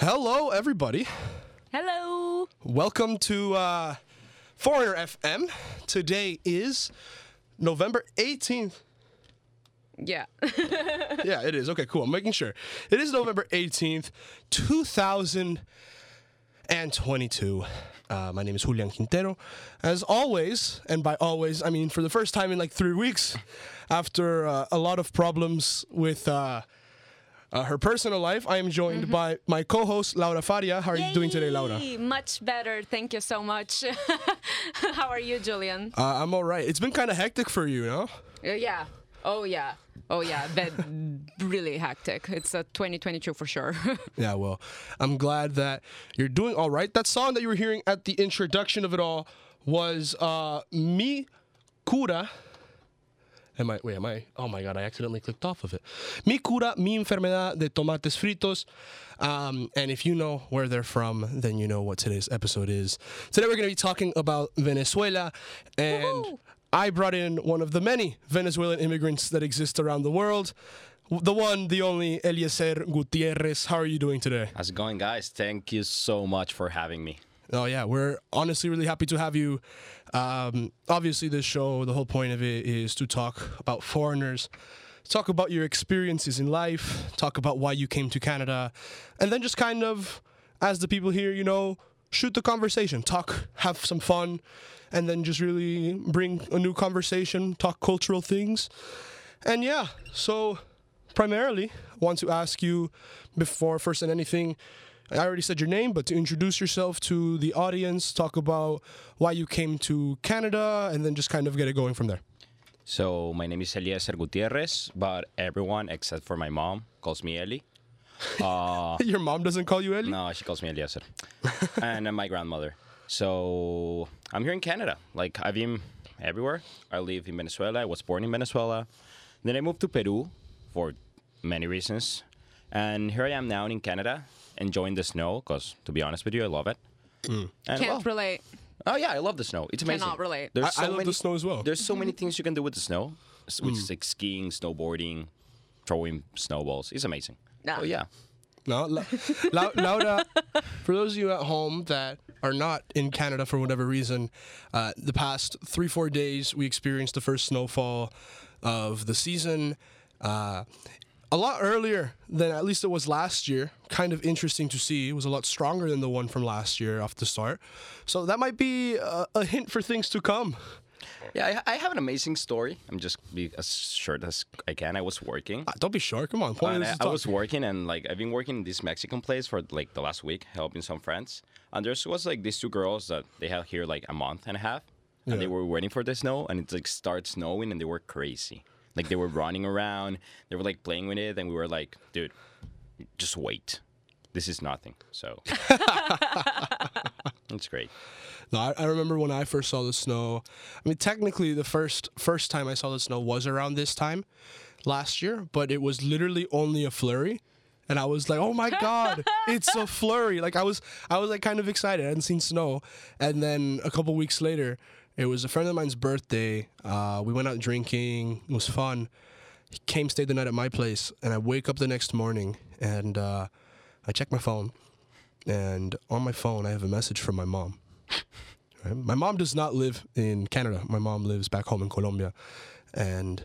Hello, everybody. Hello. Welcome to uh, Foreigner FM. Today is November 18th. Yeah. Yeah, it is. Okay, cool. I'm making sure. It is November 18th, 2022. Uh, my name is Julian Quintero. As always, and by always, I mean for the first time in like three weeks, after uh, a lot of problems with uh, her personal life, I am joined by my co host, Laura Faria. How are you doing today, Laura? Much better. Thank you so much. How are you, Julian? Uh, I'm all right. It's been kind of hectic for you, no? Uh, yeah. Oh yeah. Oh yeah. But really hectic. It's a 2022 for sure. Yeah, well, I'm glad that you're doing all right. That song that you were hearing at the introduction of it all was uh, Mi Cura. Am I, wait, am I? Oh my God, I accidentally clicked off of it. Mi Cura, Mi Enfermedad de Tomates Fritos. Um, and if you know where they're from, then you know what today's episode is. Today we're going to be talking about Venezuela. And Woohoo! I brought in one of the many Venezuelan immigrants that exist around the world. The one, the only, Eliezer Gutierrez. How are you doing today? How's it going, guys? Thank you so much for having me. Oh yeah, we're honestly really happy to have you. Um, obviously, this show, the whole point of it is to talk about foreigners, talk about your experiences in life, talk about why you came to Canada, and then just kind of, as the people here, you know, shoot the conversation, talk, have some fun, and then just really bring a new conversation, talk cultural things, and yeah. So, primarily, want to ask you before first and anything. I already said your name, but to introduce yourself to the audience, talk about why you came to Canada, and then just kind of get it going from there. So, my name is Eliezer Gutierrez, but everyone except for my mom calls me Eli. Uh, Your mom doesn't call you Eli? no, she calls me Eliezer. and uh, my grandmother. So, I'm here in Canada. Like, I've been everywhere. I live in Venezuela. I was born in Venezuela. Then I moved to Peru for many reasons. And here I am now in Canada, enjoying the snow, because to be honest with you, I love it. And, Can't well, relate. Oh yeah, I love the snow. It's amazing. Cannot relate. There's I- so I love many, the snow as well. There's so many things you can do with the snow, s- which is like skiing, snowboarding, throwing snowballs. It's amazing. Nah. Oh yeah. No, La- La- Laura. For those of you at home that are not in Canada for whatever reason, uh, the past three four days we experienced the first snowfall of the season. Uh, a lot earlier than at least it was last year. Kind of interesting to see. It was a lot stronger than the one from last year off the start. So that might be a, a hint for things to come. Yeah, I, I have an amazing story. I'm just be as short as I can. I was working. Ah, don't be short. Come on. Point I, I was working and like I've been working in this Mexican place for like the last week, helping some friends. And there was like these two girls that they had here like a month and a half, and they were waiting for the snow, and it like started snowing, and they were crazy. Like they were running around, they were like playing with it, and we were like, dude, just wait. This is nothing. So it's great. No, I, I remember when I first saw the snow. I mean, technically, the first first time I saw the snow was around this time last year, but it was literally only a flurry, and I was like, "Oh my god, it's a flurry!" Like I was, I was like kind of excited. I hadn't seen snow, and then a couple weeks later, it was a friend of mine's birthday. Uh, we went out drinking. It was fun. He came, stayed the night at my place, and I wake up the next morning and uh, I check my phone, and on my phone I have a message from my mom. Right? My mom does not live in Canada. My mom lives back home in Colombia. And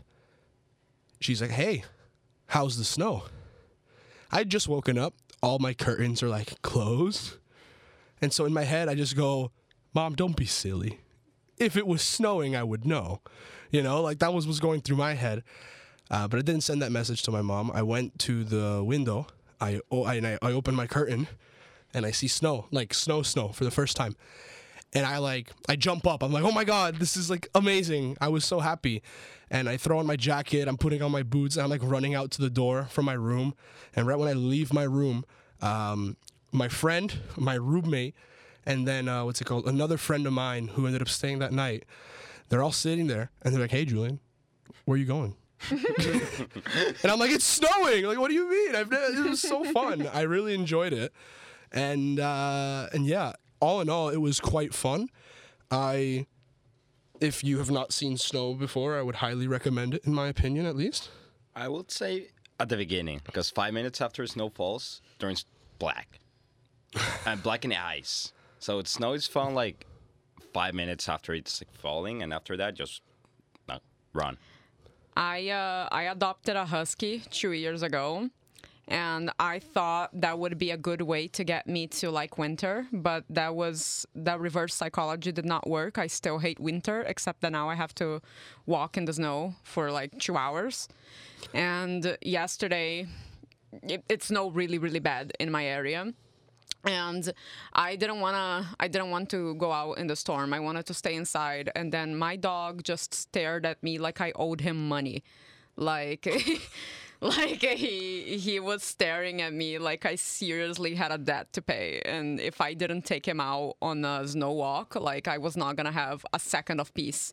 she's like, hey, how's the snow? I'd just woken up. All my curtains are like closed. And so in my head, I just go, Mom, don't be silly. If it was snowing, I would know. You know, like that was what's going through my head. Uh, but I didn't send that message to my mom. I went to the window. I, oh, I, and I, I opened my curtain and I see snow, like snow, snow for the first time and I like I jump up. I'm like, oh my god, this is like amazing. I was so happy, and I throw on my jacket. I'm putting on my boots, and I'm like running out to the door from my room. And right when I leave my room, um, my friend, my roommate, and then uh, what's it called? Another friend of mine who ended up staying that night. They're all sitting there, and they're like, hey, Julian, where are you going? and I'm like, it's snowing. Like, what do you mean? I've, it was so fun. I really enjoyed it, and uh, and yeah, all in all, it was quite fun. I, if you have not seen snow before, I would highly recommend it. In my opinion, at least. I would say at the beginning, because five minutes after snow falls, turns black. and black in the ice. So it snow is fun like five minutes after it's like, falling, and after that, just no, run. I uh, I adopted a husky two years ago, and I thought that would be a good way to get me to like winter, but that was that reverse psychology did not work. I still hate winter, except that now I have to walk in the snow for like two hours. And yesterday, it, it snowed really really bad in my area and i didn't want to i didn't want to go out in the storm i wanted to stay inside and then my dog just stared at me like i owed him money like Like he he was staring at me like I seriously had a debt to pay, and if I didn't take him out on a snow walk, like I was not gonna have a second of peace.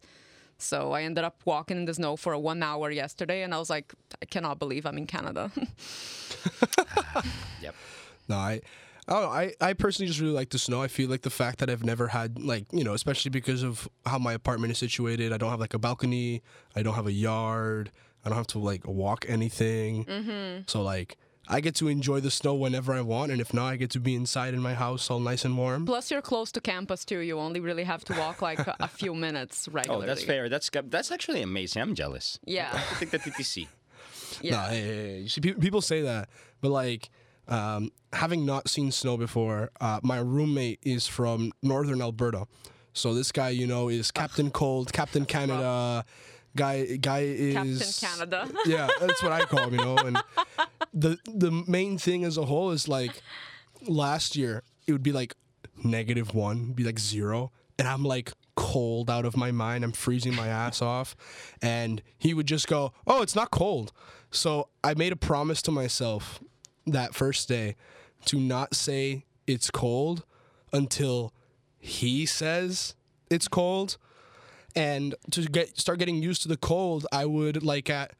So I ended up walking in the snow for one hour yesterday, and I was like, I cannot believe I'm in Canada. Yep. No, I, oh, I, I personally just really like the snow. I feel like the fact that I've never had like you know, especially because of how my apartment is situated. I don't have like a balcony. I don't have a yard. I don't have to like walk anything. Mm-hmm. So like. I get to enjoy the snow whenever I want, and if not, I get to be inside in my house all nice and warm. Plus, you're close to campus too. You only really have to walk like a, few minutes Right. Oh, that's fair. That's that's actually amazing. I'm jealous. Yeah. I think the TTC. Yeah. Nah, hey, hey, hey. You see, pe- people say that, but like, um, having not seen snow before, uh, my roommate is from northern Alberta, so this guy, you know, is Captain Cold, Captain Canada. Guy, guy is Captain Canada. yeah, that's what I call him, you know. And the the main thing as a whole is like, last year it would be like negative one, be like zero, and I'm like cold out of my mind. I'm freezing my ass off, and he would just go, "Oh, it's not cold." So I made a promise to myself that first day to not say it's cold until he says it's cold. And to get start getting used to the cold i would like at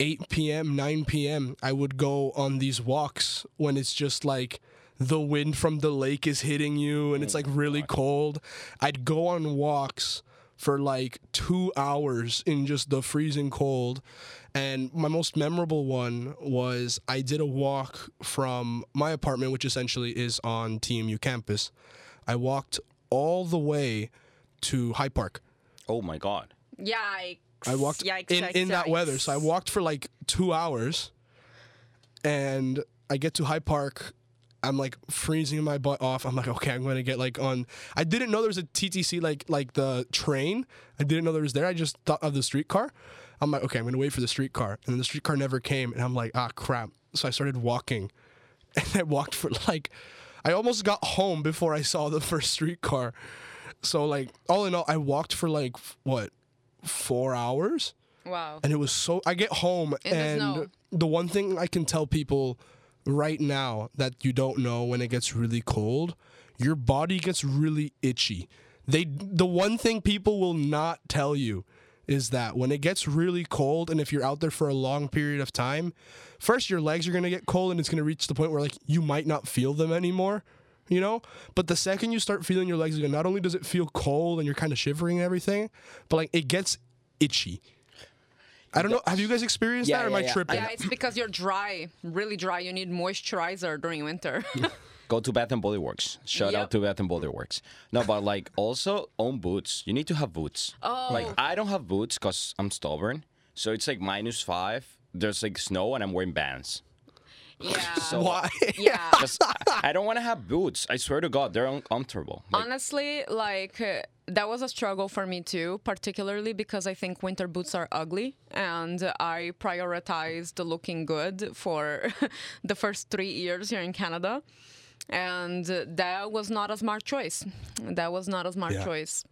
8 p.m 9 p.m i would go on these walks when it's just like the wind from the lake is hitting you and it's like really cold. I'd go on walks for like two hours in just the freezing cold and my most memorable one was i did a walk from my apartment which essentially is on tmu campus i walked all the way to high park Oh my god. Yikes. I walked Yikes, in, yikes, in that yikes. weather. So I walked for like two hours and I get to High Park. I'm like freezing my butt off. I'm like, okay, I'm gonna get like on. I didn't know there was a TTC like like the train. I didn't know there was there. I just thought of the streetcar. I'm like, okay, I'm gonna wait for the streetcar, and then the streetcar never came, and I'm like, ah, crap. So I started walking, and I walked for like, I almost got home before I saw the first streetcar. So like, all in all, I walked for like what, four hours Wow. and it was so I get home the and snow. the one thing I can tell people right now that you don't know when it gets really cold, your body gets really itchy. They the one thing people will not tell you is that when it gets really cold and if you're out there for a long period of time, first your legs are going to get cold and it's going to reach the point where like you might not feel them anymore. You know, but the second you start feeling your legs again, not only does it feel cold and you're kind of shivering and everything, but like it gets itchy. I don't know. Have you guys experienced Yeah, that, or am yeah, I yeah. tripping? Yeah, it's because you're dry, really dry. You need moisturizer during winter. Go to Bath and Body Works. Shout Yep. out to Bath and Body Works. No, but like also own boots. You need to have boots. Oh. Like I don't have boots because I'm stubborn. So it's like minus five. There's like snow and I'm wearing bands. yeah. So Why? yeah. 'cause I don't want to have boots. I swear to God, they're uncomfortable. Like, Honestly, like uh, that was a struggle for me too, particularly because I think winter boots are ugly and I prioritized looking good for the first three years here in Canada. And uh, that was not a smart choice. That was not a smart Yeah. choice.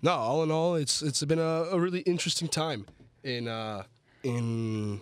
No, all in all, it's it's been a, a really interesting time in uh, in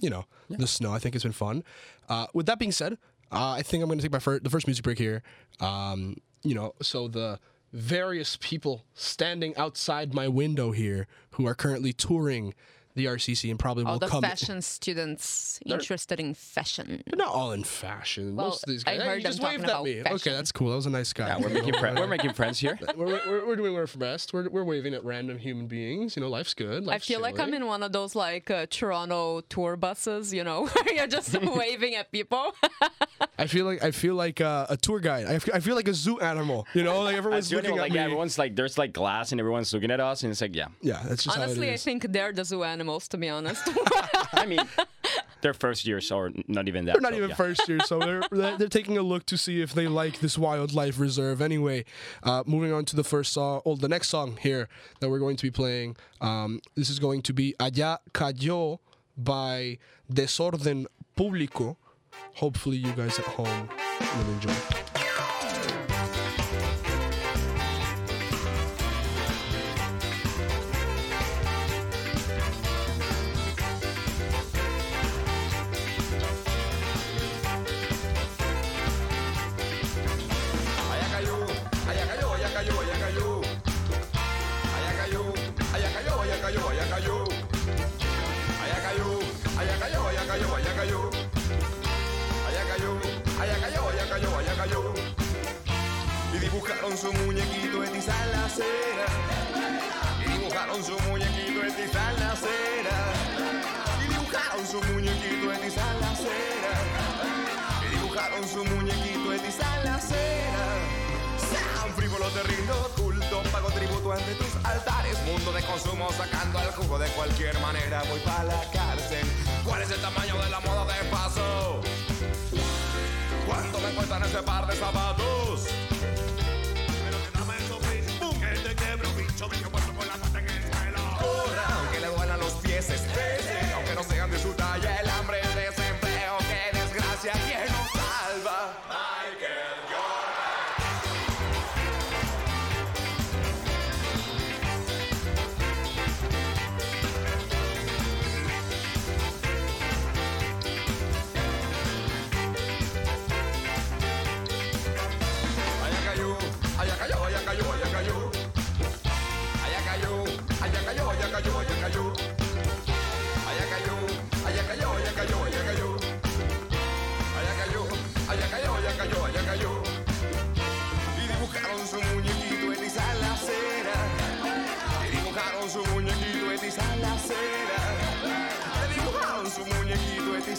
you know the snow. I think it's been fun. Uh, with that being said, uh, I think I'm going to take my fir- the first music break here. Um, you know, so the various people standing outside my window here who are currently touring the RCC and probably All will the come. fashion students interested in fashion. They're not all in fashion. Well, Most of these I guys. Hey, heard you them just talking waved at about me. Okay, fashion. that's cool. That was a nice guy. yeah, we're making friends. we're making friends here. we're, we're, we're doing our best. We're, we're waving at random human beings. You know, life's good. I Life's feel like I'm chilling. in one of those like uh, Toronto tour buses, you know, where you're just waving at people. I feel like I feel like uh, a tour guide. I feel, I feel like a zoo animal. You know, like everyone's you know, looking at like me. yeah, everyone's like there's like glass and everyone's looking at us and it's like yeah. yeah, that's just Honestly, how I it is. think they're the zoo animals, to be honest. I mean, they're first years or not even that. They're not so, even yeah. first year, so they're, they're they're taking a look to see if they like this wildlife reserve. Anyway, uh, moving on to the first song, or the next song here that we're going to be playing. Um, this is going to be Allá Cayó by Desorden Público. Hopefully, you guys at home will enjoy. allá cayó, allá cayó, allá cayó. Y dibujaron su muñequito en la acera. Y dibujaron su muñequito en la acera. Y dibujaron su muñequito en la acera. Y dibujaron su muñequito en la acera un frívolo te rindo culto Pago tributo ante tus altares Mundo de consumo sacando al jugo de cualquier manera Voy pa' la cárcel ¿Cuál es el tamaño de la moda de paso? se encuentran ese par de zapatos. Pero que dame eso, ¡Bum! Que te quebro, bicho, bicho, puesto con la pata en el suelo. Corra, aunque le duelan los pies, estrese, aunque no sean de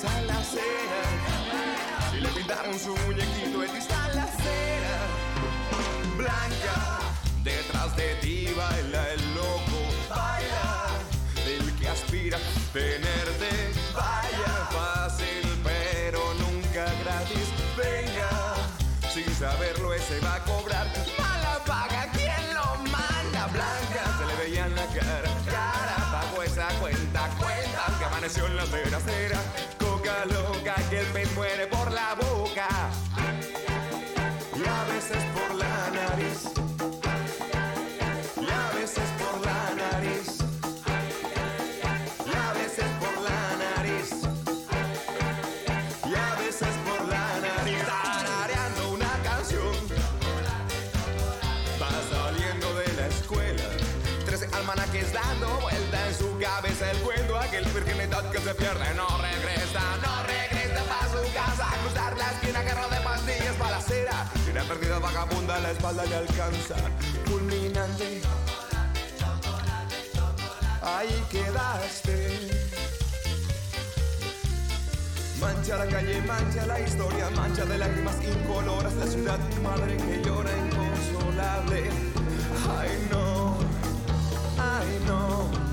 gratis la cena. Si le pintaron su muñequito de cristal la cena. Blanca, detrás de ti baila el loco, baila. El que aspira a tenerte, vaya fácil, pero nunca gratis. Venga, sin saberlo ese va a cobrar. Mala paga, ¿quién lo manda? Blanca, se le veía en la cara, cara, pagó esa cuenta, cuenta, que amaneció en la tercera loca que me muere por la boca y a veces por la nariz. cabeza el cuento aquel virginidad que se pierde no regresa, no regresa para su casa a cruzar la esquina carro de pastillas para la acera y una perdida vagabunda la espalda le alcanza fulminante ahí quedaste Mancha la calle, mancha la historia, mancha de lágrimas incoloras la ciudad madre que llora inconsolable. Ay no, ay no.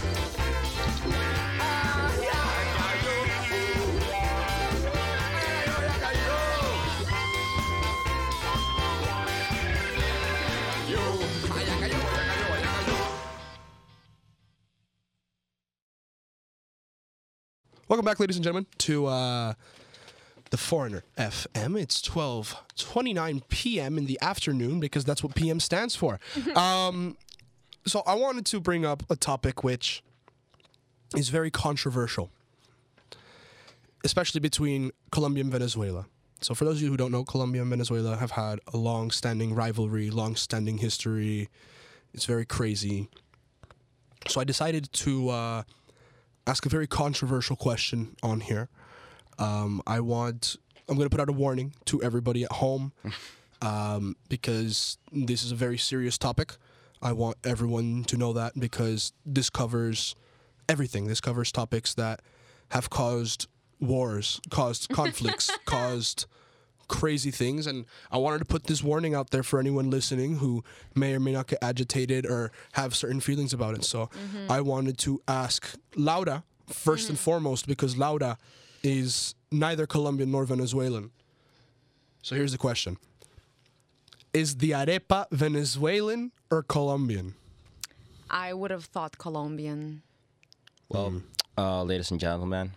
Welcome back, ladies and gentlemen, to uh, the Foreigner FM. It's 12:29 p.m. in the afternoon because that's what PM stands for. um, so I wanted to bring up a topic which is very controversial, especially between Colombia and Venezuela. So for those of you who don't know, Colombia and Venezuela have had a long-standing rivalry, long-standing history. It's very crazy. So I decided to uh, ask a very controversial question on here. Um, I want, I'm going to put out a warning to everybody at home um, because this is a very serious topic. I want everyone to know that because this covers everything. This covers topics that have caused wars, caused conflicts, caused crazy things. And I wanted to put this warning out there for anyone listening who may or may not get agitated or have certain feelings about it. So mm-hmm. I wanted to ask Laura 1st and mm-hmm. foremost because Laura is neither Colombian nor Venezuelan. So here's the question Is the arepa Venezuelan or Colombian? I would have thought Colombian. Well, mm. uh, ladies and gentlemen,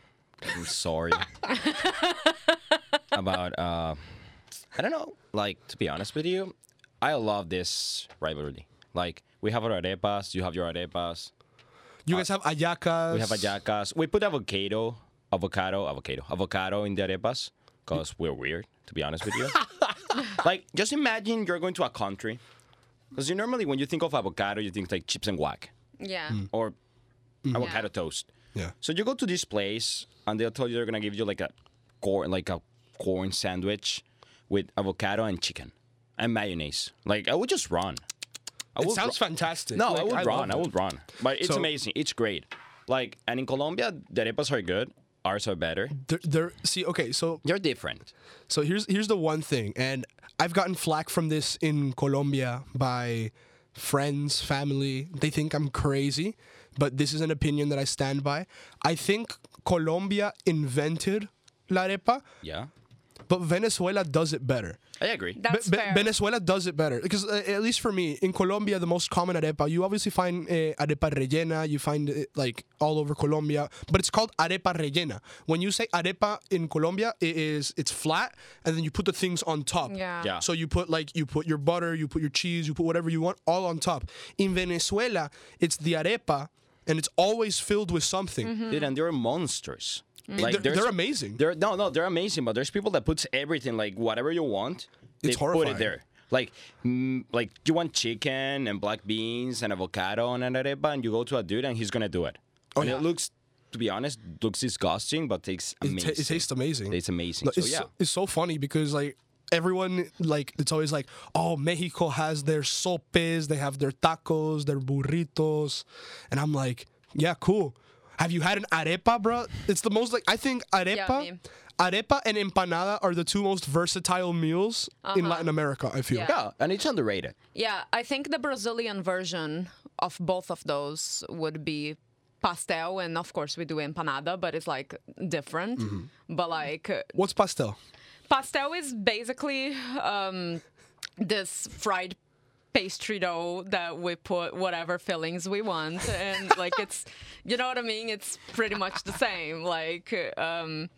I'm sorry about. Uh, I don't know. Like to be honest with you, I love this rivalry. Like we have our arepas, you have your arepas. You guys have hallacas. We have hallacas. We put avocado, avocado, avocado, avocado in the arepas because we're weird, to be honest with you. like, just imagine you're going to a country. Because you normally, when you think of avocado, you think like chips and guac Yeah. or avocado toast. Yeah. So you go to this place and they'll tell you they're gonna give you like a corn, like a corn sandwich with avocado and chicken and mayonnaise. Like I would just run. I It sounds ru- fantastic. No, Like, I would love run. I would run. But it's So- amazing. It's great. Like and in Colombia, the arepas are good. Ours are better. They're, they're see okay. So They're different. So here's here's the one thing, and I've gotten flack from this in Colombia by friends, family. They think I'm crazy, but this is an opinion that I stand by. I think Colombia invented la arepa, Yeah, but Venezuela does it better. I agree. That's Ve- fair. Venezuela does it better because uh, at least for me in Colombia the most common arepa you obviously find uh, arepa rellena you find it like all over Colombia but it's called arepa rellena when you say arepa in Colombia it is it's flat and then you put the things on top Yeah. Yeah. so you put like you put your butter you put your cheese you put whatever you want all on top in Venezuela it's the arepa and it's always filled with something Mm-hmm. Dude, and they're monsters. Like they're, they're amazing They're no, no, they're amazing. But there's people that puts everything like whatever you want. It's They It's put horrifying. it there. Like, mm, like you want chicken and black beans and avocado and an arepa, and you go to a dude and he's gonna do it. Oh, and yeah. it looks, to be honest, looks disgusting, but tastes it, amazing. ta- it tastes amazing It's amazing. No, so it's, yeah, it's so funny because like everyone like it's always like oh Mexico has their sopes they have their tacos their burritos and I'm like yeah cool have you had an arepa bro it's the most like I think arepa Yummy. arepa and empanada are the two most versatile meals in Latin America I feel Uh-huh. Yeah. yeah, and it's underrated. Yeah, I think the Brazilian version of both of those would be pastel, and of course we do empanada, but it's like different. Mm-hmm. But like uh, what's pastel pastel is basically um, this fried pastry dough that we put whatever fillings we want, and like it's, you know what I mean? It's pretty much the same. Like, um,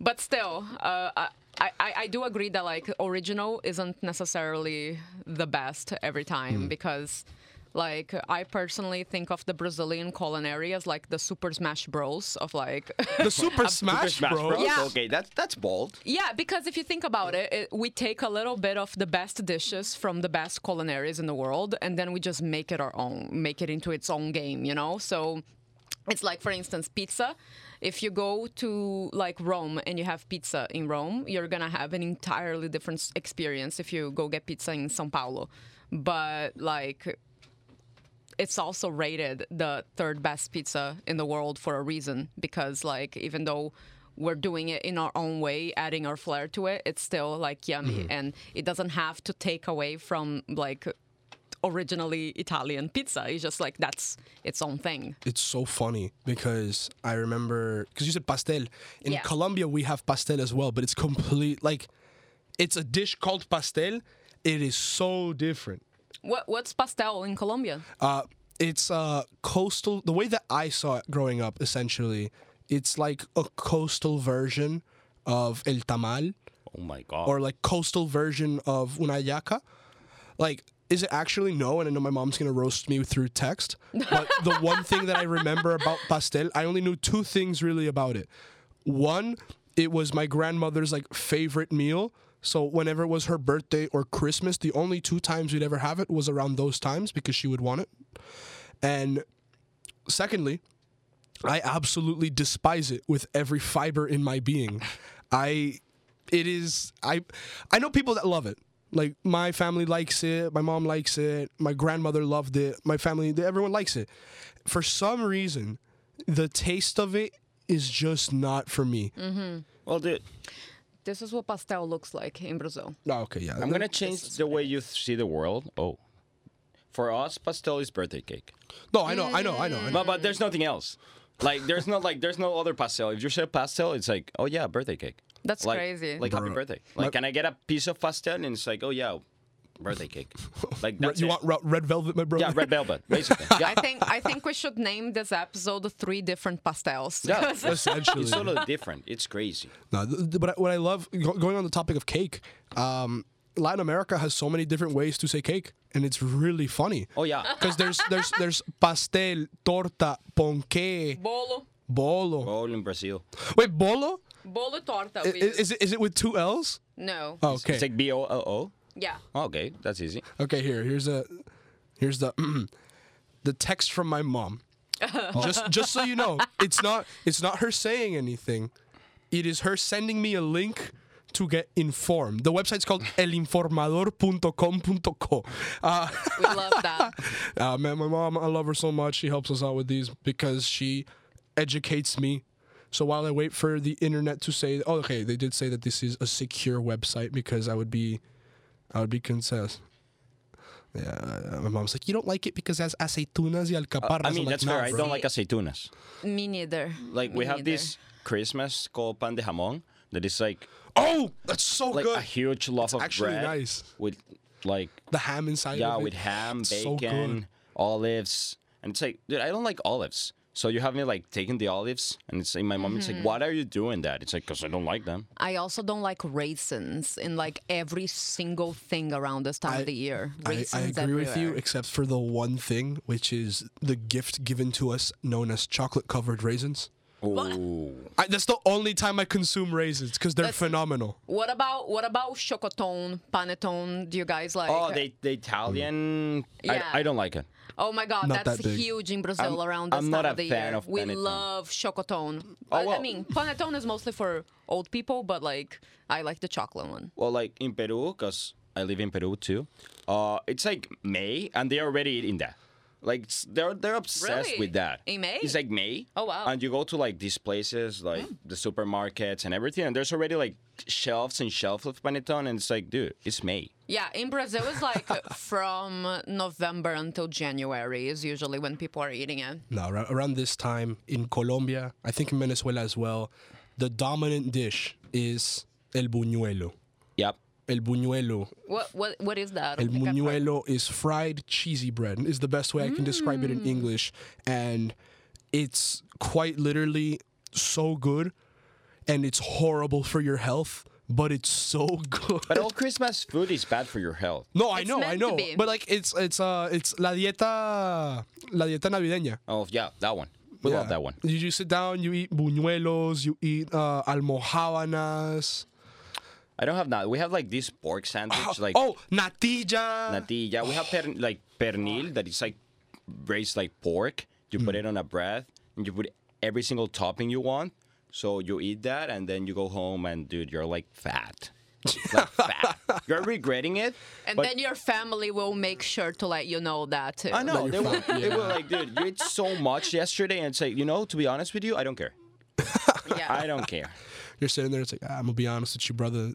but still, uh, I, I, I do agree that like original isn't necessarily the best every time because. Like I personally think of the Brazilian culinary as like the Super Smash Bros of like the super smash, Smash bro Bros. Yeah. Okay, that's that's bold. Yeah, because if you think about it, it, we take a little bit of the best dishes from the best culinaries in the world, and then we just make it our own, make it into its own game, you know? So it's like, for instance, pizza. If you go to like Rome and you have pizza in Rome, you're gonna have an entirely different experience if you go get pizza in São Paulo. But like, it's also rated the third best pizza in the world for a reason because like even though we're doing it in our own way adding our flair to it it's still like yummy mm-hmm. and it doesn't have to take away from like originally italian pizza it's just like that's its own thing it's so funny because I remember because you said pastel. In Yeah. Colombia, we have pastel as well, but it's complete like it's a dish called pastel. It is so different. What, what's pastel in colombia Uh, it's uh coastal. The way that I saw it growing up, essentially, it's like a coastal version of el tamal Oh my god. or like coastal version of una yaca. Like, is it actually no? And I know my mom's gonna roast me through text. But the one thing that I remember about pastel, I only knew two things really about it. One, it was my grandmother's like favorite meal. So whenever it was her birthday or Christmas, the only two times we'd ever have it was around those times because she would want it. And secondly, I absolutely despise it with every fiber in my being. I it is I I know people that love it. Like my family likes it, my mom likes it, my grandmother loved it, my family everyone likes it. For some reason, the taste of it is just not for me. Mhm. well, dude, this is what pastel looks like in brazil No, okay, yeah. I'm gonna change the way you see the world. Oh, for us, pastel is birthday cake. No, I know, I know, I know. I know. But, but there's nothing else. Like there's no like there's no other pastel. If you say pastel, it's like oh yeah, birthday cake. That's like, crazy. Like happy birthday. Like can I get a piece of pastel and it's like oh yeah, birthday cake. Like that's you it. want red velvet, my bro? yeah red velvet basically. Yeah, i think i think we should name this episode three different pastels yeah. because- Essentially. It's totally different. It's crazy. No, th- th- but what I love going on the topic of cake, um, Latin America has so many different ways to say cake, and it's really funny. Oh yeah. Because there's there's there's pastel, torta, ponqué, Bolo. bolo. bolo in Brazil. Wait, bolo? Bolo torta. I- we. Is it is it with two L's? no. Oh, okay. It's like B O L O. Yeah. Okay, that's easy. Okay, here, here's a, here's the, the text from my mom. just, just so you know, it's not, it's not her saying anything. It is her sending me a link to get informed. The website's called elinformador.com.co. Uh, We love that. uh, man, my mom, I love her so much. She helps us out with these because she educates me. So while I wait for the internet to say, oh, okay, they did say that this is a secure website because I would be, I would be concerned. Yeah, uh, my mom's like, you don't like it because it has aceitunas y alcaparras. Uh, I I'm mean, like, that's "Nah, fair. I don't like aceitunas. Me neither. Like we Me have neither. this Christmas called pan de jamón that is like Oh, that's so like good. a huge loaf of actually bread nice. with like the ham inside. yeah of it. with ham, It's bacon, good. olives, and it's like dude, I don't like olives. So you have me like taking the olives, and it's in my mom is Mm-hmm. like, "What are you doing that?" It's like, "Cause I don't like them." I also don't like raisins in like every single thing around this time I- of the year. I, Raisins I agree with you, except for the one thing, which is the gift given to us known as chocolate covered raisins. Ooh. I, that's the only time I consume raisins because they're That's- phenomenal. What about what about chocotone, panettone? Do you guys like? Oh, they the Italian. Yeah. I, I don't like it. Oh my God, Not that's that huge in Brazil I'm- around this I'm time not of the fan year. of we love chocotone. Oh, I- I mean, panettone is mostly for old people, but like I like the chocolate one. Well, like in Peru, because I live in Peru too. Uh, it's like May, and they're already eating that. Like they're they're obsessed Really? with that. In May? It's like May. Oh, wow. And you go to like these places, like hmm. the supermarkets and everything, and there's already like shelves and shelves of panettone, and it's like, dude, it's May. Yeah, in Brazil it's like from November until January is usually when people are eating it. No, around this time in Colombia, I think in Venezuela as well, the dominant dish is el buñuelo. Yep. El buñuelo. What what what is that? El Like a fri- buñuelo is fried cheesy bread. Is the best way I can describe it Mm. in English, and it's quite literally so good, and it's horrible for your health, but it's so good. But all Christmas food is bad for your health. no, I It's know, I meant to know, be. but like it's it's uh it's la dieta la dieta navideña. Oh yeah, that one. We love that one. You just sit down, you eat buñuelos, you eat uh, almojábanas. I don't have that. We have like this pork sandwich, oh, like oh, natilla. natilla. We have per, like pernil that is like braised like pork. You put hmm. it on a bread and you put every single topping you want. So you eat that and then you go home and dude, you're like fat. Like fat. You're regretting it. And then your family will make sure to let you know that too. I know you're they will, fat, they will like, dude, you ate so much yesterday, and say, like, you know, to be honest with you, I don't care. Yeah. I don't care. You're sitting there. It's like ah, I'm gonna be honest with you, brother.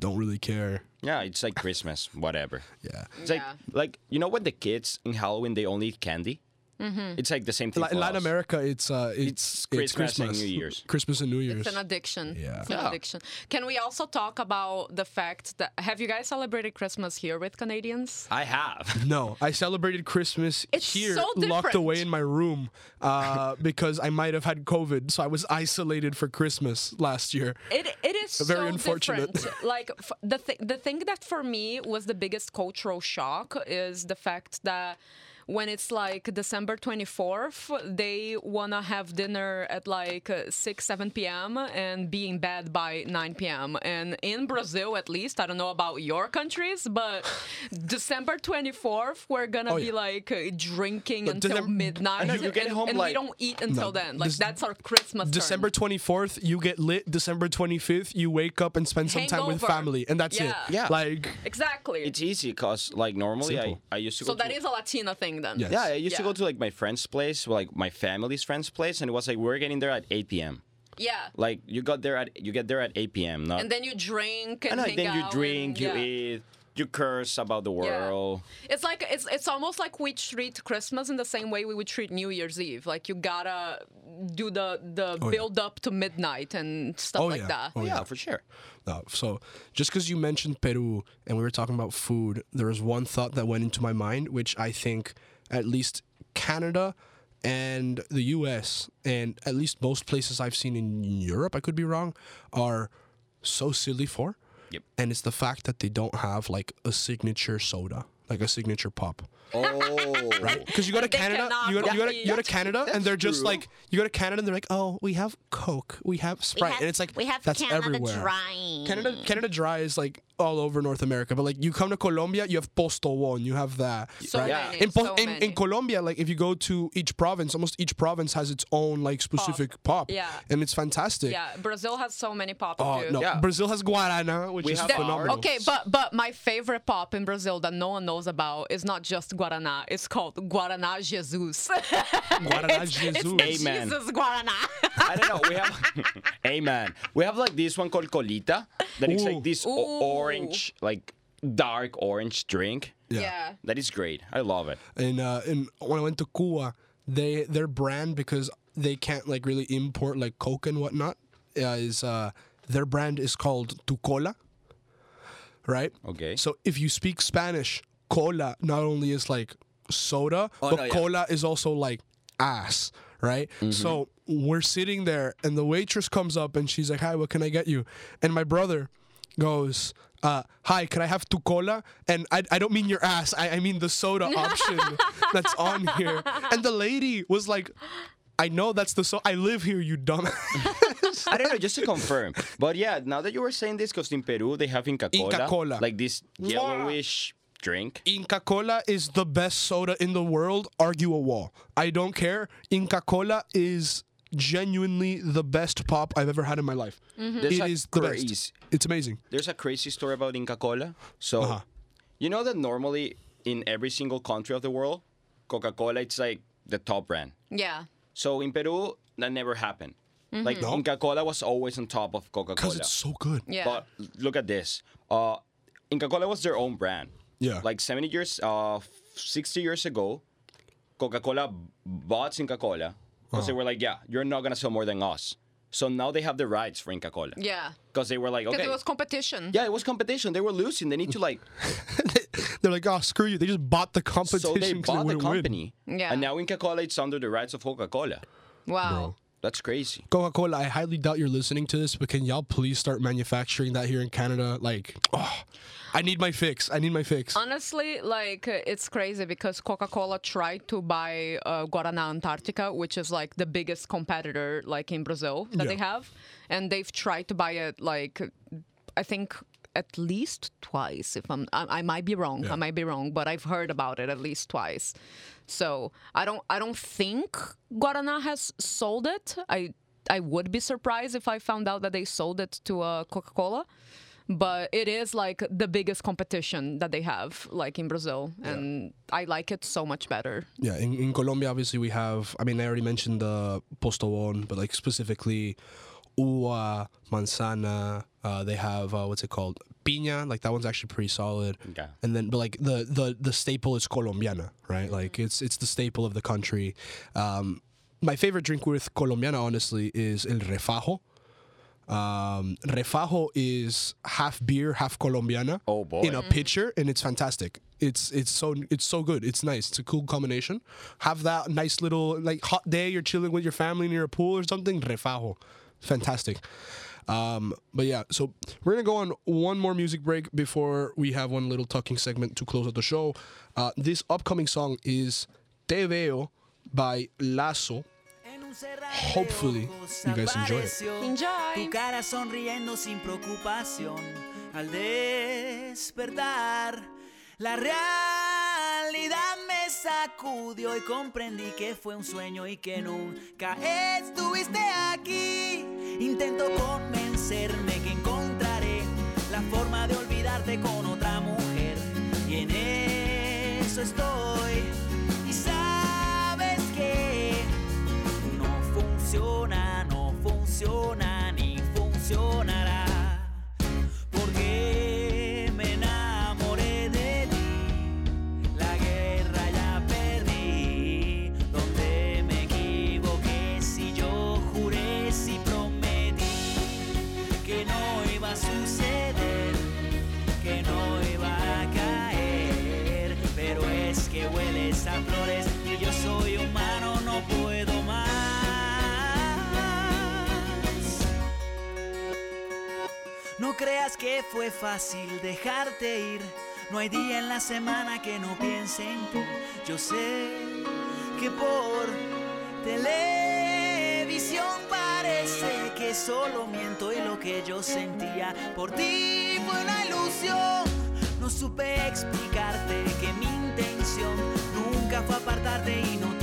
Don't really care. Yeah, it's like Christmas, whatever. Yeah. It's like, Yeah. like you know, when the kids in Halloween they only eat candy. It's like the same thing. Li- for in Latin us. America, it's uh, it's, It's Christmas and New Year's. Christmas and New Year's. It's an addiction. Yeah. It's an Yeah. addiction. Can we also talk about the fact that have you guys celebrated Christmas here with Canadians? I have. No, I celebrated Christmas It's here, so locked away in my room, uh, because I might have had COVID, so I was isolated for Christmas last year. It it is Very so unfortunate. different. like f- the th- the thing that for me was the biggest cultural shock is the fact that when it's like December 24th, they want to have dinner at like uh, 6, 7 p.m. and be in bed by 9 p.m. And in Brazil, at least, I don't know about your countries, but December 24th, we're going to Oh, be yeah. like uh, drinking But until December- midnight. I know, you get and, home and like- we don't eat until No, then. Like, Dec- that's our Christmas. turn. December 24th, you get lit. December 25th, you wake up and spend some time with family, and that's Yeah. it. Yeah. Like, Exactly. It's easy because like normally I, Simple. I used to So go that to, is a Latina thing then. Yes. yeah I used to Yeah. go to like my friend's place like my family's friend's place and it was like we're getting there at 8 p.m. Yeah. Like you got there at you get there at 8 p.m. Not And then you drink I and know, hang then you out drink, and- you yeah. eat, you curse about the world. It's like it's it's almost like we treat Christmas in the same way we would treat New Year's Eve. Like you gotta do the the oh, yeah. build up to midnight and stuff Oh, like yeah. that. Oh, yeah, yeah. for sure. No, so just because you mentioned Peru and we were talking about food, there was one thought that went into my mind, which I think at least Canada and the U.S. and at least most places I've seen in Europe, I could be wrong, are so silly for. Yep. and it's the fact that they don't have like a signature soda, like a signature pop. Oh, Right? Because you go to They Canada, cannot you go to, you go to, compete. you go to Canada, and they're just true. like you go to Canada, and they're like, oh, we have Coke, we have Sprite, and it's like we have that's Canada everywhere. Dry. Canada, Canada Dry is like all over North America, but like you come to Colombia, you have Postobon, you have that. So right? many, in, Po- so in, many. in Colombia, like if you go to each province, almost each province has its own like specific pop, Yeah. and it's fantastic. Yeah, Brazil has so many pop Oh too. no, Yeah. Brazil has Guarana, which We is have phenomenal. Okay, but but my favorite pop in Brazil that no one knows about is not just Guaraná. It's called Guaraná Jesus. Guaraná it's, Jesus. It's the Amen. Jesus Guaraná. I don't know. We have, amen. We have like this one called colita. That is Ooh. like this o- Ooh. Orange, like dark orange drink. Yeah. That is great. I love it. and uh, and when I went to Cuba, they their brand because they can't like really import like Coke and whatnot uh, is uh, their brand is called Tu Cola, right? Okay. So if you speak Spanish, cola not only is like soda, Oh, but no, yeah. cola is also like ass, right? Mm-hmm. So we're sitting there, and the waitress comes up and she's like, "Hi, what can I get you?" And my brother goes. Uh, hi, can I have tu cola? And I, I don't mean your ass. I, I mean the soda option that's on here. And the lady was like, I know that's the so. I live here, you dumb. I don't know, just to confirm. But yeah, now that you were saying this, because in Peru they have Inca Kola. Inca Kola. Like this yellowish drink. Inca Kola is the best soda in the world. Argue a wall. I don't care. Inca Kola is genuinely the best pop I've ever had in my life. There's It a is the craze. best. It's amazing. There's a crazy story about Inca Kola. So, Uh-huh. you know that normally in every single country of the world, Coca Cola it's like the top brand. yeah. So in Peru, that never happened. Like No. Inca Kola was always on top of Coca Cola Because it's so good. Yeah. But look at this. Uh, Inca Kola was their own brand. Yeah. Like 70 years, uh, 60 years ago, Coca Cola bought Inca Kola because they Uh-huh. were like, yeah, you're not gonna sell more than us. So now they have the rights for Inca Kola. yeah. Because they were like, Because okay. it was competition. yeah, it was competition. They were losing. They need to like. They're like, oh, screw you. They just bought the competition. so they 'cause bought the wouldn't win. company. Yeah. And now Inca Kola it's under the rights of Coca Cola. Wow. That's crazy. Coca Cola, I highly doubt you're listening to this, but can y'all please start manufacturing that here in Canada? Like, oh, I need my fix. I need my fix. Honestly, like it's crazy because Coca-Cola tried to buy uh, Guaraná Antarctica, which is like the biggest competitor, like in Brazil that they have, and they've tried to buy it like I think at least twice. If I'm, I, I might be wrong. Yeah. I might be wrong, but I've heard about it at least twice. So I don't, I don't think Guaraná has sold it. I, I would be surprised if I found out that they sold it to uh, Coca-Cola but it is like the biggest competition that they have like in brazil and i like it so much better Yeah, in, in Colombia, obviously, we have, I mean, I already mentioned the Postobon, but like specifically Uva, Manzana, uh, they have, uh, what's it called? Piña, like that one's actually pretty solid. Okay. And then, but like the, the, the staple is Colombiana, right? Like it's, it's the staple of the country. Um, my favorite drink with Colombiana, honestly, is El Refajo. Um, Refajo is half beer, half Colombiana. Oh, boy. In a pitcher, and it's fantastic. It's it's so it's so good. It's nice. It's a cool combination. Have that nice little like hot day. You're chilling with your family near a pool or something. Refajo, fantastic. Um, but yeah, so we're gonna go on one more music break before we have one little talking segment to close out the show. Uh, this upcoming song is Te Veo by Lasso. Hopefully, you guys enjoy it. Enjoy. Tu cara sonriendo sin preocupación al despertar. La realidad me sacudió y comprendí que fue un sueño y que nunca estuviste aquí. Intento convencerme que encontraré la forma de olvidarte con otra mujer. Y en eso estoy. Y sabes que no funciona, no funciona ni funcionará. No creas que fue fácil dejarte ir. No hay día en la semana que no piense en ti. Yo sé que por televisión parece que solo miento y lo que yo sentía por ti fue una ilusión. No supe explicarte que mi intención nunca fue apartarte y no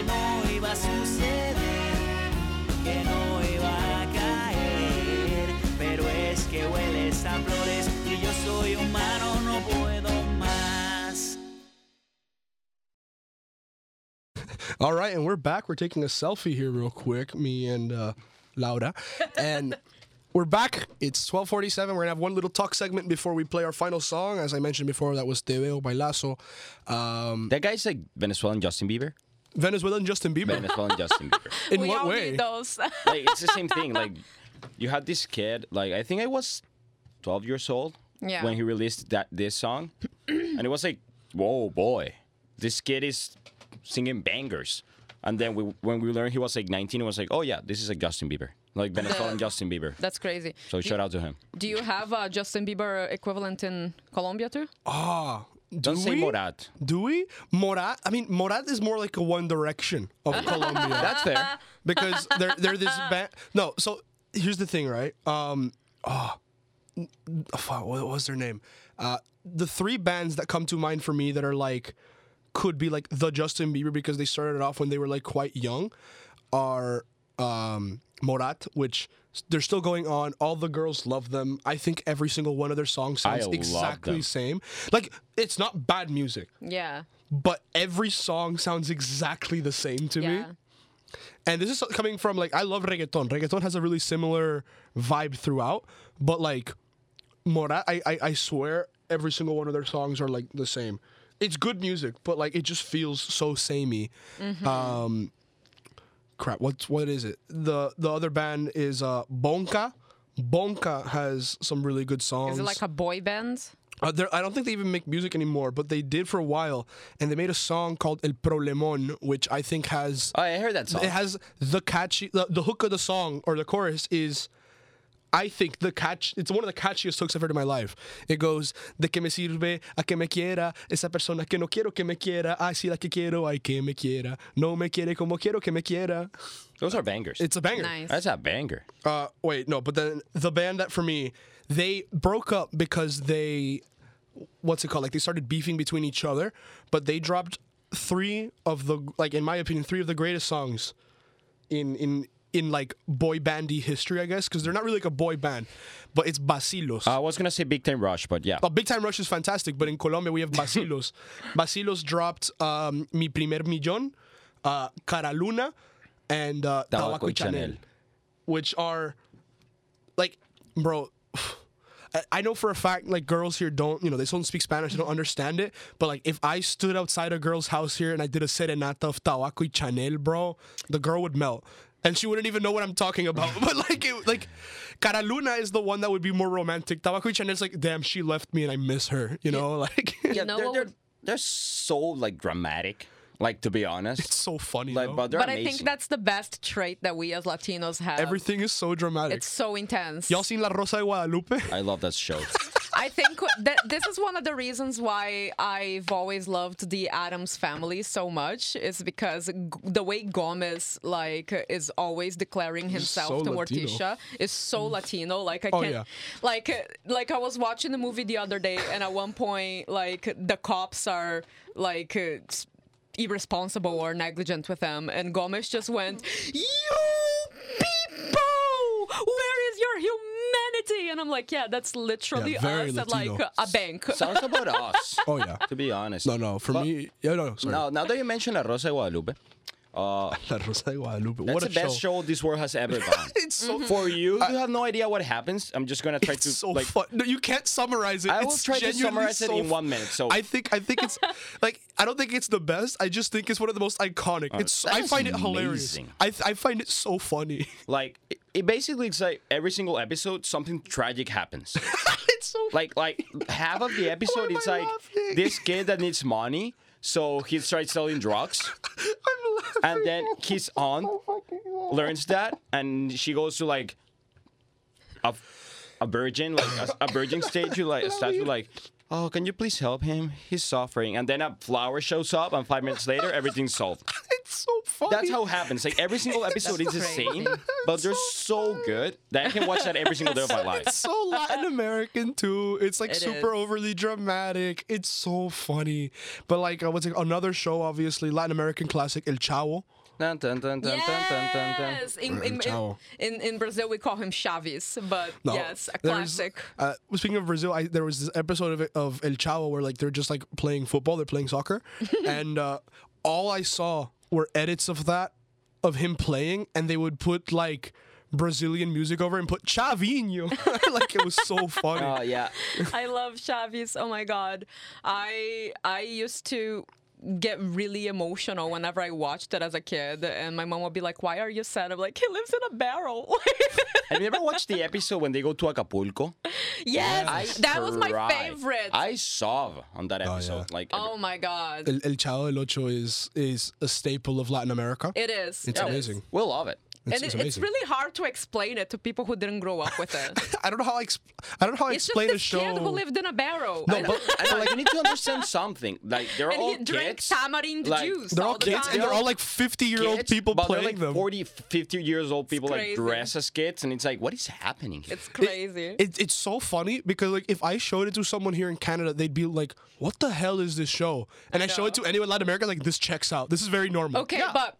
que no iba a suceder, que no iba a caer, pero es que hueles a flores y yo soy humano, no puedo más. All right, and we're back. We're taking a selfie here real quick, me and uh, Laura. And we're back. It's 1247. We're going to have one little talk segment before we play our final song. As I mentioned before, that was Te Veo by Lasso. Um, That guy's like Venezuelan Justin Bieber. Venezuelan Justin Bieber. Venezuelan Justin Bieber. In we what all way? need those. Like it's the same thing. Like you had this kid. Like I think I was 12 years old Yeah. when he released that this song, and it was like, whoa, boy, this kid is singing bangers. And then we, when we learned he was like 19, it was like, oh yeah, this is like Justin Bieber, like Venezuelan Justin Bieber. That's crazy. So shout out to him. Do you have a Justin Bieber equivalent in Colombia too? Ah, do Don't say we? Morat. Do we? Morat? I mean, Morat is more like a One Direction of Colombia. That's fair. because they're they're this band. No, so here's the thing, right? Um, oh, what was their name? Uh, the three bands that come to mind for me that are like could be like the Justin Bieber because they started off when they were like quite young are um, Morat, which they're still going on. All the girls love them. I think every single one of their songs sounds love exactly the same. Like it's not bad music, Yeah. but every song sounds exactly the same to me. Yeah. And this is coming from like I love reggaeton. Reggaeton has a really similar vibe throughout, but like Morat, I, I I swear every single one of their songs are like the same. It's good music, but like it just feels so samey. Um, crap. What's what is it? The the other band is uh Bonka. Bonka has some really good songs. Is it like a boy band? Uh, I don't think they even make music anymore, but they did for a while, and they made a song called El Problemon, which I think has Oh, I heard that song. it has the catchy the, the hook of the song or the chorus is I think the catch it's one of the catchiest hooks I've heard in my life. It goes de que me sirve a que me quiera esa persona que no quiero que me quiera ay sí la que quiero ay que me quiera no me quiere como quiero que me quiera. Those are bangers. It's a banger. Nice. That's a banger. Uh, wait, no, but then the band that for me, they broke up because they, what's it called? Like they started beefing between each other, but they dropped three of the, like in my opinion, three of the greatest songs in in in like boy bandy history, I guess, because they're not really like a boy band, but it's Bacilos. I was gonna say Big Time Rush, but yeah. Uh, Big Time Rush is fantastic, but in Colombia we have Bacilos. Bacilos dropped um, Mi Primer Millón, uh, Cara Luna, and uh, Tabaco Tabaco y Chanel, Chanel. which are like, bro. I, I know for a fact like girls here don't you know they don't speak Spanish, they don't understand it. But like if I stood outside a girl's house here and I did a serenata of Tabaco y Chanel, bro, the girl would melt. And she wouldn't even know what I'm talking about. But like, it, like, Cara Luna is the one that would be more romantic. Tabaco y Chanel's like, damn, she left me and I miss her. You know, like, Yeah, know they're, they're, they're so like dramatic. Like to be honest, it's so funny. like but they're but I think that's the best trait that we as Latinos have. Everything is so dramatic. It's so intense. Y'all seen La Rosa de Guadalupe? I love that show. I think that this is one of the reasons why I've always loved the Addams family so much is because g- the way Gomez like is always declaring himself so to Latino. Morticia is so Latino. Like I Oh, can't yeah. like like I was watching the movie the other day and at one point like the cops are like uh, irresponsible or negligent with them and Gomez just went you people where is your humanity and I'm like yeah that's literally Yeah, very us at like a bank Sounds about us. Oh yeah. To be honest. No, no. For But me, yeah, no. Sorry. Now, now that you mention La Rosa de Guadalupe, uh, La Rosa de Guadalupe. that's what the best show this world has ever done. It's so For you, you have no idea what happens. I'm just gonna try It's to so like. fun. No, you can't summarize it. I will It's try to summarize it in one minute. So I think I think it's like I don't think it's the best. I just think it's one of the most iconic. it's I find it hilarious. I th- I find it so funny. like it, it basically it's like every single episode something tragic happens. it's so like like half of the episode it's like laughing? this kid that needs money, so he starts selling drugs. And then his aunt learns that and she goes to like a, a virgin like a, a virgin statue like a statue like oh can you please help him? He's suffering. And then a flower shows up and five minutes later everything's solved. It's so funny. that's how it happens like every single episode is the same but they're so good that i can watch that every single day of my life It's so Latin American too. It's like It super is. overly dramatic. It's so funny. But like uh, what's it, another show? Obviously, Latin American classic El Chavo. Dun, dun, dun, dun, dun, dun, dun, dun. Yes, in, in, Ciao. in, in Brazil we call him Chaves, but No, yes, a there's- classic. Uh, speaking of Brazil, I, there was this episode of, of El Chavo where like they're just like playing football, they're playing soccer, and uh, all I saw were edits of that of him playing, and they would put like Brazilian music over and put Chavinho, like it was so funny. oh yeah I love Chaves. Oh my god, I I used to get really emotional whenever I watched it as a kid, and my mom would be like, "Why are you sad?" I'm like, "He lives in a barrel." have you ever watched the episode when they go to acapulco yes, I that was my favorite. i sob on that oh, episode yeah. like oh my god, El, El Chavo del Ocho is is a staple of Latin America. it is. it's it is. amazing. we'll love it It's, and it, it's amazing. really hard to explain it to people who didn't grow up with it. I don't know how I exp- I don't know how I It's explain just a this show. kid who lived in a barrel. No, and, but, but like you need to understand something. Like they're and all he drank kids. tamarind like, juice. they're all the kids, time. and they're all like fifty-year-old people but playing they're like them. 40, 50 years old people like dress as kids, and it's like, what is happening? here? It's crazy. It, it's so funny because like if I showed it to someone here in Canada, they'd be like, "What the hell is this show?" And I, show it to anyone in Latin America, like this checks out. This is very normal. Okay, but uh,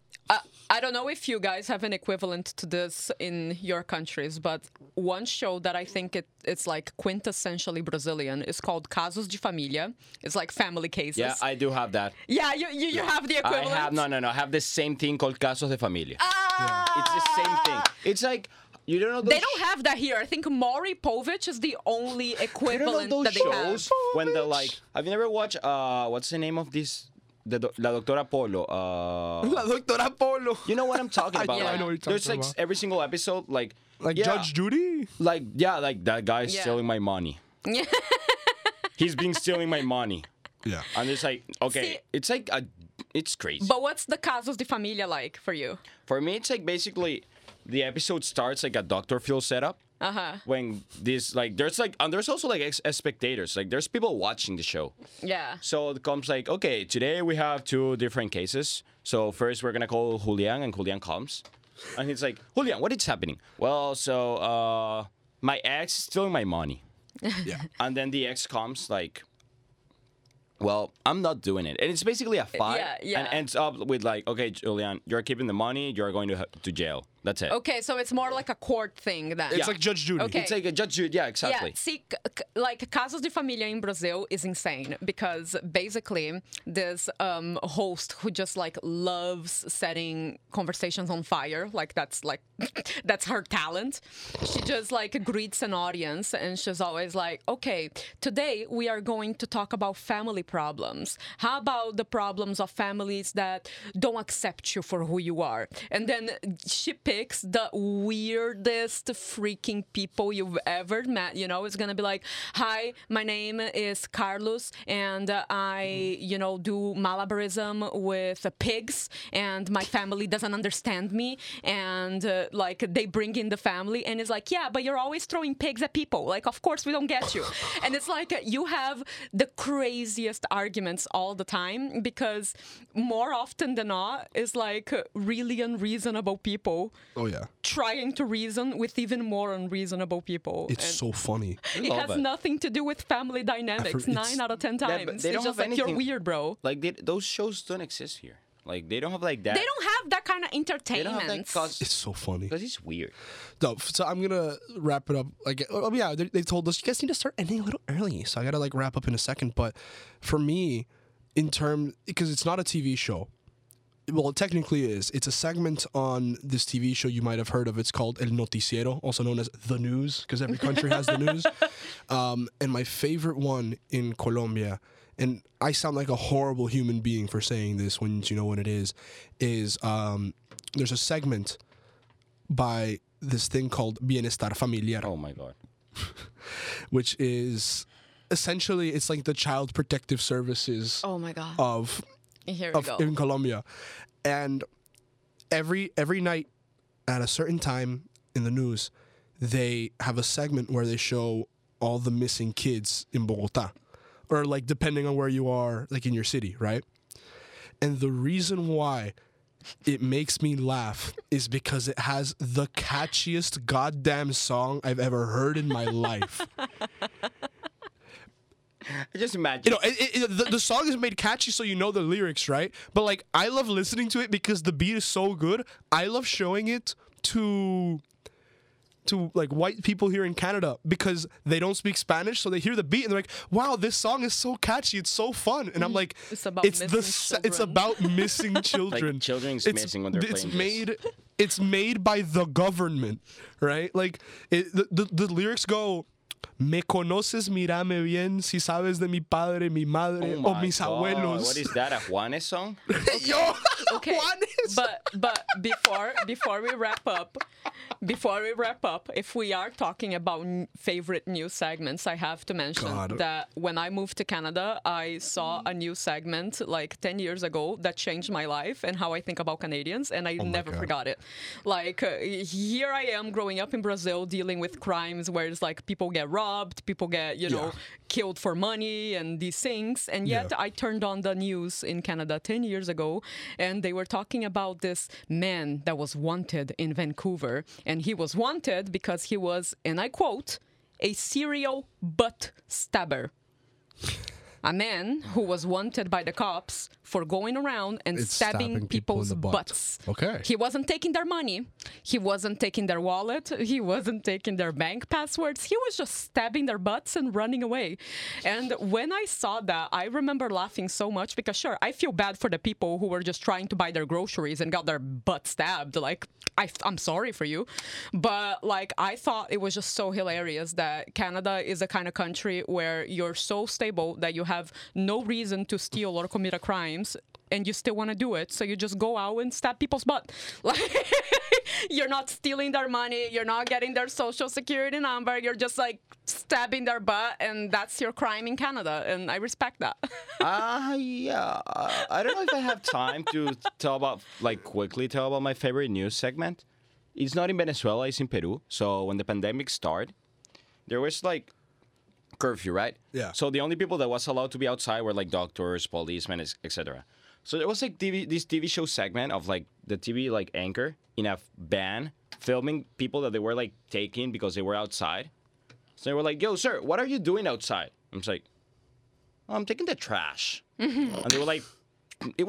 I don't know if you guys have an equivalent to this in your countries, but one show that I think it, it's like quintessentially Brazilian is called Casos de Família. It's like family cases. yeah, I do have that. yeah, you, you, you have the equivalent. I have no, no, no. I have the same thing called Casos de Familia. Ah! It's the same thing. It's like you don't know. Those They don't have that here. I think Maury Povich is the only equivalent You don't know those that they have. shows when they're like, have you never watched? Uh, what's the name of this? The do- La Doctora Polo. Uh, La Doctora Polo. you know what I'm talking I- about? yeah, I know what you're talking There's talking like about. every single episode, like like yeah, Judge Judy. like yeah, like that guy's Yeah. stealing my money. He's been stealing my money. Yeah. And it's like, okay, See- it's like a, it's crazy. But what's the Casos de Familia like for you? For me, it's like basically the episode starts like a Dr. Phil setup. Uh huh. When this like there's like and there's also like ex- spectators. Like there's people watching the show. Yeah. so it comes like okay today we have two different cases. So first we're gonna call Julian and Julian comes. And he's like Julian what is happening? Well so uh my ex is stealing my money. Yeah. and then the ex comes like well i'm not doing it. And it's basically a fight. Yeah, yeah. and ends up with like okay julian you're keeping the money. You're going to, to jail That's it. Okay, so it's more like a court thing then. It's like Judge Judy. Okay. It's like a judge. Judy. Yeah, exactly. Yeah, see, c- c- like Casos de Familia in Brazil is insane because basically this um, host who just like loves setting conversations on fire, like that's like that's her talent. She just like greets an audience and she's always like, "Okay, today we are going to talk about family problems. How about the problems of families that don't accept you for who you are?" And then she picks the weirdest freaking people you've ever met. You know, it's gonna be like, "Hi, my name is Carlos, and uh, I, you know, do malabarism with uh, pigs, and my family doesn't understand me, and uh, like they bring in the family, and it's like, yeah, but you're always throwing pigs at people. Like, of course we don't get you, and it's like you have the craziest arguments all the time because more often than not, it's like really unreasonable people Oh yeah. trying to reason with even more unreasonable people. It's And so funny. it has it. nothing to do with family dynamics. it's- Nine out of ten but times. they it's don't just have like you're weird, bro. Like they, those shows don't exist here. Like they don't have like that. They don't have that kind of They don't entertainment. have that cause It's so funny. because it's weird. No, so I'm gonna wrap it up. Like, oh, oh yeah, they, they told us you guys need to start ending a little early, so I gotta like wrap up in a second. But for me, in term, because it's not a TV show. Well, it technically is. It's a segment on this TV show you might have heard of. It's called El Noticiero, also known as the news, because every country has the news. Um, and my favorite one in Colombia, and I sound like a horrible human being for saying this when you know what it is, is um, there's a segment by this thing called Bienestar Familiar, Oh my god. which is essentially it's like the child protective services oh my god. of Here we of go. in Colombia, and every every night at a certain time in the news, they have a segment where they show all the missing kids in Bogota, or like depending on where you are, like in your city, right? And the reason why it makes me laugh is because it has the catchiest goddamn song I've ever heard in my life. I just imagine. you know, it, it, the, the song is made catchy so you know the lyrics, right? But like, I love listening to it because the beat is so good. I love showing it to to like white people here in Canada because they don't speak Spanish, so they hear the beat and they're like, "Wow, this song is so catchy, it's so fun." And I'm mm. like, It's about the missing se- it's children." about missing children. children's it's, missing when they're it's playing this. made it's made by the government, right? Like it, the, the the lyrics go. Me conoces, mírame bien, si sabes de mi padre, mi madre, Oh o mis God, abuelos. What is that? A Juanes song? Yo, okay Juanes. but but before before we wrap up before we wrap up if we are talking about favorite new segments i have to mention God. that when i moved to canada i saw a new segment like 10 years ago that changed my life and how i think about canadians and i never God. forgot it like uh, here i am growing up in brazil dealing with crimes where it's like people get robbed people get you know Yeah. killed for money and these things and yet Yeah. I turned on the news in Canada 10 years ago and they were talking about this man that was wanted in Vancouver and he was wanted because he was and I quote a serial butt stabber a man who was wanted by the cops for going around and It's stabbing, stabbing people in people's the butt. butts. Okay. He wasn't taking their money. He wasn't taking their wallet. He wasn't taking their bank passwords. He was just stabbing their butts and running away. And when I saw that, I remember laughing so much because, sure, I feel bad for the people who were just trying to buy their groceries and got their butt stabbed. Like, I, I'm sorry for you. But, like, I thought it was just so hilarious that Canada is the kind of country where you're so stable that you have no reason to steal or commit a crimes and you still want to do it so you just go out and stab people's butt like you're not stealing their money you're not getting their social security number you're just like stabbing their butt and that's your crime in canada and i respect that Ah, yeah. Uh, I don't know if I have time to tell about, like, quickly tell about my favorite news segment. It's not in Venezuela, it's in Peru. So when the pandemic started, there was like curfew, right? Yeah. So the only people that was allowed to be outside were like doctors, policemen, etc. So there was like TV, this TV show segment of like the TV like anchor in a van filming people that they were like taking because they were outside. So they were like, "Yo, sir, what are you doing outside?" I'm just like, "Oh, "I'm taking the trash," and they were like, "It